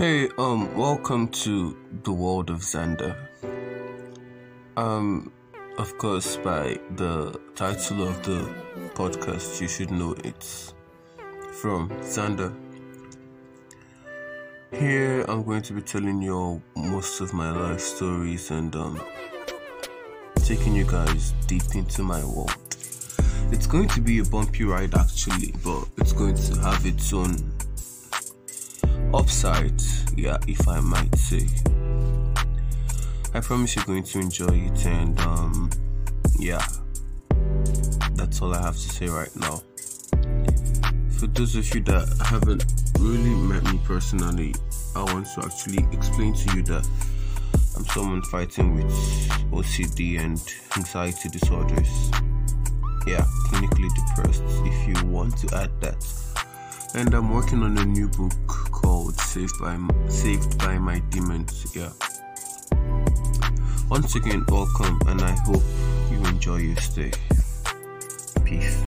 Hey, um, welcome to the world of Xander. Um, of course, by the title of the podcast, you should know it's from Xander. Here, I'm going to be telling you all most of my life stories and um, taking you guys deep into my world. It's going to be a bumpy ride, actually, but it's going to have its own upside, yeah, if I might say. I promise you're going to enjoy it, and um, yeah, that's all I have to say right now. For those of you that haven't really met me personally, I want to actually explain to you that I'm someone fighting with OCD and anxiety disorders. Yeah, clinically depressed, if you want to add that. And I'm working on a new book called Saved by Saved by My Demons. Yeah. Once again, welcome, and I hope you enjoy your stay. Peace.